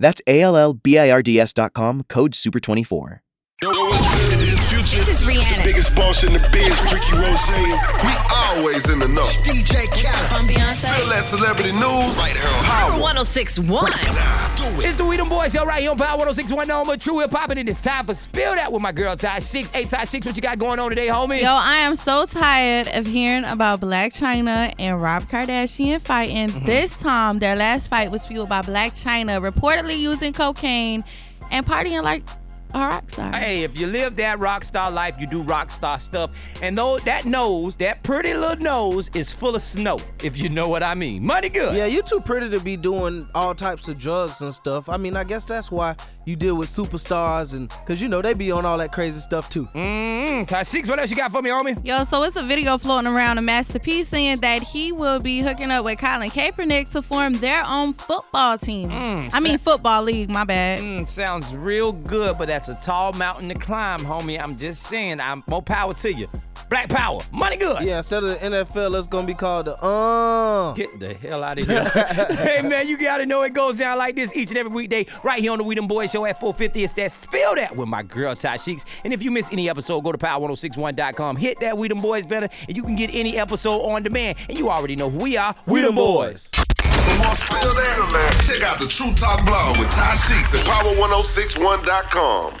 That's A L L B I R D S.com, code SUPER24. Yo, what's good? It is Future. This is It's the biggest boss in the biz, Rick Ross. We always in the know. DJ Khaled. I'm Feel Beyonce. that celebrity news? Right here on Power. 1061. Do It's the We Them Boys Show right here on Power 1061 number True Hip Hop, and it's time for Spill That with my girl Ty Six. Hey Ty Six, what you got going on today, homie? Yo, I am so tired of hearing about Blac Chyna and Rob Kardashian fighting. Mm-hmm. This time, their last fight was fueled by Blac Chyna reportedly using cocaine and partying like a rock star. Hey, if you live that rock star life, you do rock star stuff. And though that nose, that pretty little nose, is full of snow, if you know what I mean. Money good. Yeah, you too pretty to be doing all types of drugs and stuff. I mean, I guess that's why you deal with superstars and because you know they be on all that crazy stuff too. Ty Six, what else you got for me, homie? Yo, so it's a video floating around of Master P saying that he will be hooking up with Colin Kaepernick to form their own football team. Mm, I mean, football league, my bad. Mm, sounds real good, but that's a tall mountain to climb, homie. I'm just saying, I'm more power to you. Black power, money good. Yeah, instead of the NFL, it's gonna be called the um. Get the hell out of here. hey, man, you gotta know it goes down like this each and every weekday right here on the We Them Boys Show at 450. It's that Spill That with my girl, Ty Sheeks. And if you miss any episode, go to power1061.com, hit that We Them Boys banner, and you can get any episode on demand. And you already know who we are. We Them Boys. For more spill that, check out the True Talk blog with Ty Sheeks at power1061.com.